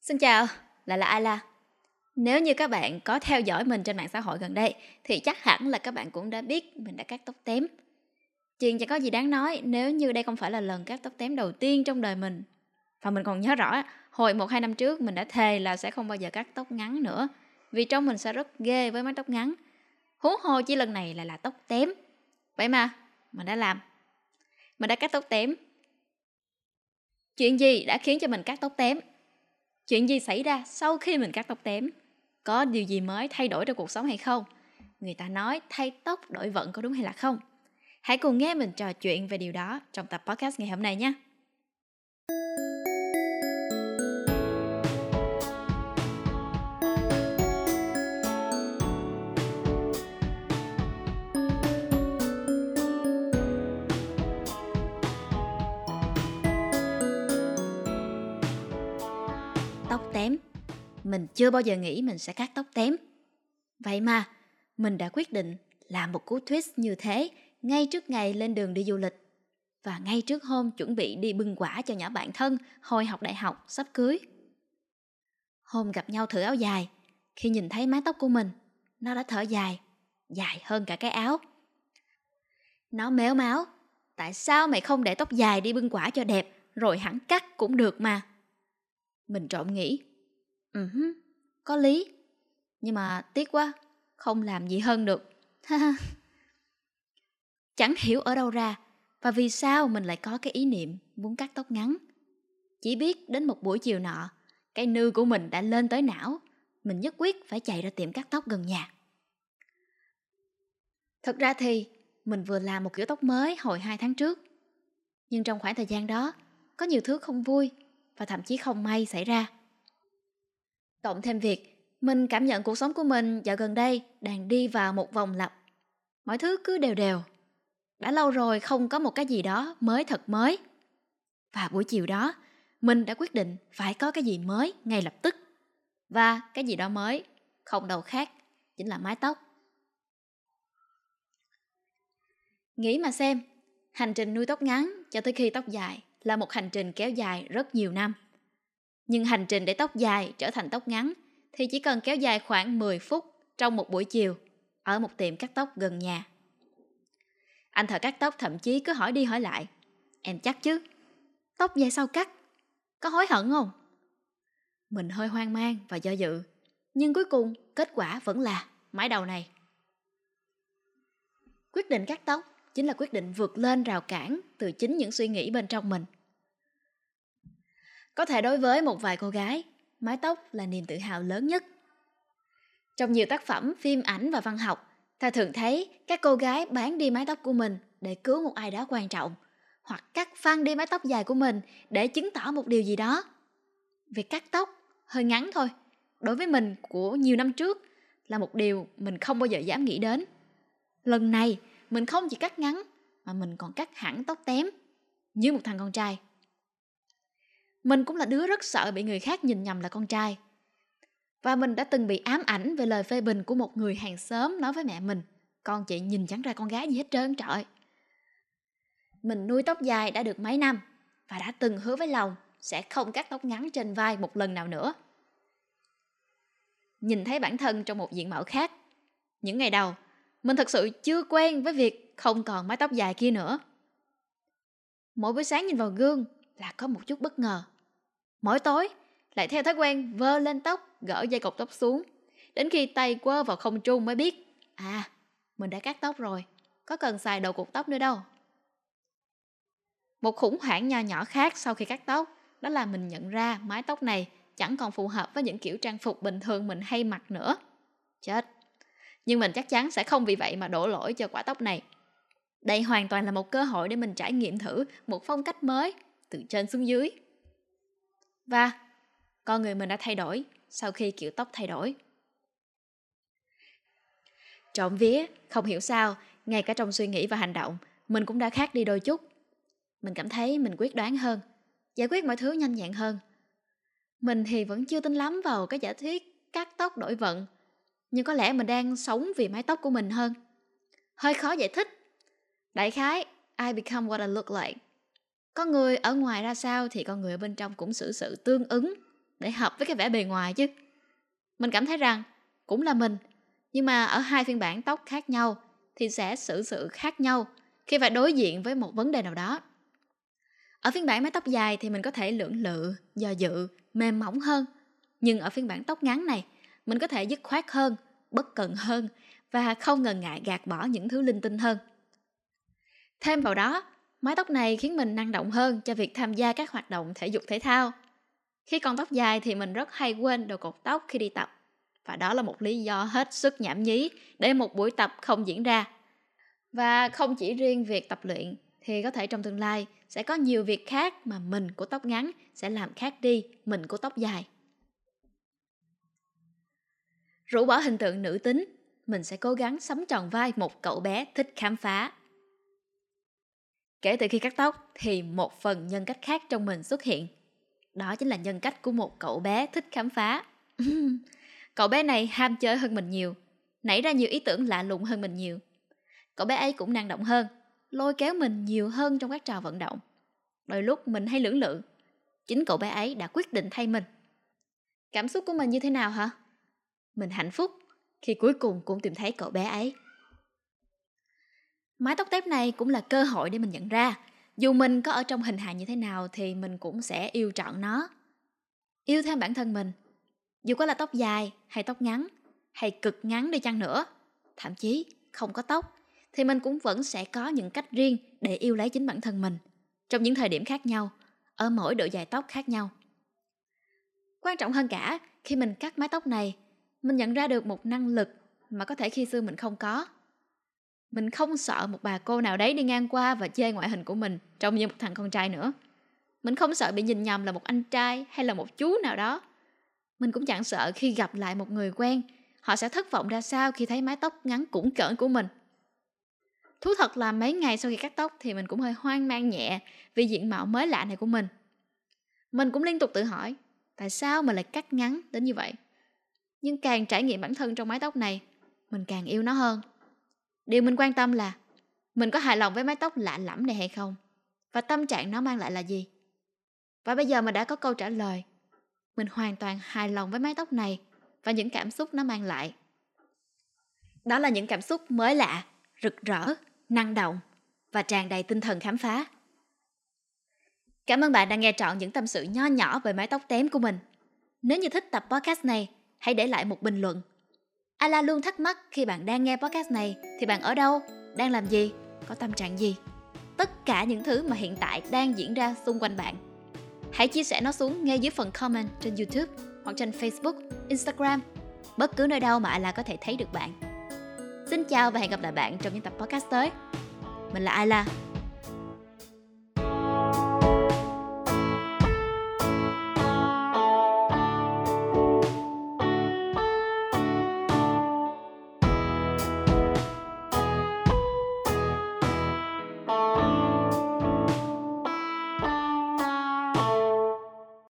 Xin chào, lại là Ayla. Nếu như các bạn có theo dõi mình trên mạng xã hội gần đây thì chắc hẳn là các bạn cũng đã biết mình đã cắt tóc tém. Chuyện chẳng có gì đáng nói nếu như đây không phải là lần cắt tóc tém đầu tiên trong đời mình. Và mình còn nhớ rõ, hồi một hai năm trước mình đã thề là sẽ không bao giờ cắt tóc ngắn nữa. Vì trong mình sẽ rất ghê với mái tóc ngắn. Huống hồ chỉ lần này lại là tóc tém. Vậy mà, mình đã làm. Mình đã cắt tóc tém. Chuyện gì đã khiến cho mình cắt tóc tém? Chuyện gì xảy ra sau khi mình cắt tóc tém? Có điều gì mới thay đổi trong cuộc sống hay không? Người ta nói thay tóc đổi vận có đúng hay là không? Hãy cùng nghe mình trò chuyện về điều đó trong tập podcast ngày hôm nay nhé. Tóc tém. Mình chưa bao giờ nghĩ mình sẽ cắt tóc tém. Vậy mà, Mình đã quyết định làm một cú twist như thế Ngay trước ngày lên đường đi du lịch. Và ngay trước hôm chuẩn bị đi bưng quả cho nhỏ bạn thân Hồi học đại học, sắp cưới. Hôm gặp nhau thử áo dài, Khi nhìn thấy mái tóc của mình, Nó đã thở dài Dài hơn cả cái áo. Nó méo máu, Tại sao mày không để tóc dài đi bưng quả cho đẹp, Rồi hẳn cắt cũng được mà? Mình trộm nghĩ. Uh có lý. Nhưng mà tiếc quá, không làm gì hơn được. Chẳng hiểu ở đâu ra và vì sao mình lại có cái ý niệm muốn cắt tóc ngắn. Chỉ biết đến một buổi chiều nọ, cái nư của mình đã lên tới não. Mình nhất quyết phải chạy ra tiệm cắt tóc gần nhà. Thật ra thì, mình vừa làm một kiểu tóc mới hồi hai tháng trước. Nhưng trong khoảng thời gian đó, có nhiều thứ không vui và thậm chí không may xảy ra. Cộng thêm việc, mình cảm nhận cuộc sống của mình dạo gần đây đang đi vào một vòng lặp. Mọi thứ cứ đều đều. Đã lâu rồi không có một cái gì đó mới thật mới. Và buổi chiều đó, mình đã quyết định phải có cái gì mới ngay lập tức. Và cái gì đó mới, không đâu khác, chính là mái tóc. Nghĩ mà xem, hành trình nuôi tóc ngắn cho tới khi tóc dài là một hành trình kéo dài rất nhiều năm. Nhưng hành trình để tóc dài trở thành tóc ngắn thì chỉ cần kéo dài khoảng 10 phút trong một buổi chiều ở một tiệm cắt tóc gần nhà. Anh thợ cắt tóc thậm chí cứ hỏi đi hỏi lại. Em chắc chứ? Tóc dài sau cắt? Có hối hận không? Mình hơi hoang mang và do dự. Nhưng cuối cùng kết quả vẫn là mái đầu này. Quyết định cắt tóc chính là quyết định vượt lên rào cản từ chính những suy nghĩ bên trong mình. Có thể đối với một vài cô gái, mái tóc là niềm tự hào lớn nhất. Trong nhiều tác phẩm, phim ảnh và văn học, ta thường thấy các cô gái bán đi mái tóc của mình để cứu một ai đó quan trọng, hoặc cắt phăng đi mái tóc dài của mình để chứng tỏ một điều gì đó. Việc cắt tóc hơi ngắn thôi, đối với mình của nhiều năm trước là một điều mình không bao giờ dám nghĩ đến. Lần này, mình không chỉ cắt ngắn, mà mình còn cắt hẳn tóc tém, như một thằng con trai. Mình cũng là đứa rất sợ bị người khác nhìn nhầm là con trai. Và mình đã từng bị ám ảnh về lời phê bình của một người hàng xóm nói với mẹ mình, con chị nhìn chẳng ra con gái gì hết trơn trời. Mình nuôi tóc dài đã được mấy năm và đã từng hứa với lòng sẽ không cắt tóc ngắn trên vai một lần nào nữa. Nhìn thấy bản thân trong một diện mạo khác, những ngày đầu mình thật sự chưa quen với việc không còn mái tóc dài kia nữa. Mỗi buổi sáng nhìn vào gương là có một chút bất ngờ. Mỗi tối lại theo thói quen vơ lên tóc, gỡ dây cột tóc xuống. Đến khi tay quơ vào không trung mới biết, à, mình đã cắt tóc rồi, có cần xài đầu cột tóc nữa đâu. Một khủng hoảng nho nhỏ khác sau khi cắt tóc đó là mình nhận ra mái tóc này chẳng còn phù hợp với những kiểu trang phục bình thường mình hay mặc nữa. Chết, nhưng mình chắc chắn sẽ không vì vậy mà đổ lỗi cho quả tóc này. Đây hoàn toàn là một cơ hội để mình trải nghiệm thử một phong cách mới từ trên xuống dưới. Và con người mình đã thay đổi sau khi kiểu tóc thay đổi. Trộm vía, không hiểu sao, ngay cả trong suy nghĩ và hành động, mình cũng đã khác đi đôi chút. Mình cảm thấy mình quyết đoán hơn, giải quyết mọi thứ nhanh nhẹn hơn. Mình thì vẫn chưa tin lắm vào cái giả thuyết cắt tóc đổi vận nhưng có lẽ mình đang sống vì mái tóc của mình hơn. Hơi khó giải thích. Đại khái, I become what I look like. Con người ở ngoài ra sao thì con người ở bên trong cũng xử sự tương ứng để hợp với cái vẻ bề ngoài chứ. Mình cảm thấy rằng cũng là mình, nhưng mà ở hai phiên bản tóc khác nhau thì sẽ xử sự khác nhau khi phải đối diện với một vấn đề nào đó. Ở phiên bản mái tóc dài thì mình có thể lưỡng lự, do dự, mềm mỏng hơn. Nhưng ở phiên bản tóc ngắn này, mình có thể dứt khoát hơn, bất cần hơn và không ngần ngại gạt bỏ những thứ linh tinh hơn. Thêm vào đó, mái tóc này khiến mình năng động hơn cho việc tham gia các hoạt động thể dục thể thao. Khi còn tóc dài thì mình rất hay quên đồ cột tóc khi đi tập. Và đó là một lý do hết sức nhảm nhí để một buổi tập không diễn ra. Và không chỉ riêng việc tập luyện thì có thể trong tương lai sẽ có nhiều việc khác mà mình của tóc ngắn sẽ làm khác đi mình của tóc dài. Rũ bỏ hình tượng nữ tính, mình sẽ cố gắng sắm tròn vai một cậu bé thích khám phá. Kể từ khi cắt tóc thì một phần nhân cách khác trong mình xuất hiện. Đó chính là nhân cách của một cậu bé thích khám phá. cậu bé này ham chơi hơn mình nhiều, nảy ra nhiều ý tưởng lạ lùng hơn mình nhiều. Cậu bé ấy cũng năng động hơn, lôi kéo mình nhiều hơn trong các trò vận động. Đôi lúc mình hay lưỡng lự, chính cậu bé ấy đã quyết định thay mình. Cảm xúc của mình như thế nào hả? Mình hạnh phúc khi cuối cùng cũng tìm thấy cậu bé ấy. Mái tóc tép này cũng là cơ hội để mình nhận ra, dù mình có ở trong hình hài như thế nào thì mình cũng sẽ yêu trọn nó. Yêu thêm bản thân mình, dù có là tóc dài hay tóc ngắn, hay cực ngắn đi chăng nữa, thậm chí không có tóc, thì mình cũng vẫn sẽ có những cách riêng để yêu lấy chính bản thân mình trong những thời điểm khác nhau, ở mỗi độ dài tóc khác nhau. Quan trọng hơn cả, khi mình cắt mái tóc này, mình nhận ra được một năng lực mà có thể khi xưa mình không có. Mình không sợ một bà cô nào đấy đi ngang qua và chê ngoại hình của mình trông như một thằng con trai nữa. Mình không sợ bị nhìn nhầm là một anh trai hay là một chú nào đó. Mình cũng chẳng sợ khi gặp lại một người quen, họ sẽ thất vọng ra sao khi thấy mái tóc ngắn cũng cỡn của mình. Thú thật là mấy ngày sau khi cắt tóc thì mình cũng hơi hoang mang nhẹ vì diện mạo mới lạ này của mình. Mình cũng liên tục tự hỏi, tại sao mình lại cắt ngắn đến như vậy? Nhưng càng trải nghiệm bản thân trong mái tóc này, mình càng yêu nó hơn. Điều mình quan tâm là mình có hài lòng với mái tóc lạ lẫm này hay không? Và tâm trạng nó mang lại là gì? Và bây giờ mình đã có câu trả lời. Mình hoàn toàn hài lòng với mái tóc này và những cảm xúc nó mang lại. Đó là những cảm xúc mới lạ, rực rỡ năng động và tràn đầy tinh thần khám phá. Cảm ơn bạn đã nghe trọn những tâm sự nho nhỏ về mái tóc tém của mình. Nếu như thích tập podcast này, hãy để lại một bình luận. Ala luôn thắc mắc khi bạn đang nghe podcast này thì bạn ở đâu, đang làm gì, có tâm trạng gì. Tất cả những thứ mà hiện tại đang diễn ra xung quanh bạn. Hãy chia sẻ nó xuống ngay dưới phần comment trên YouTube hoặc trên Facebook, Instagram, bất cứ nơi đâu mà Ala có thể thấy được bạn. Xin chào và hẹn gặp lại bạn trong những tập podcast tới. Mình là Ayla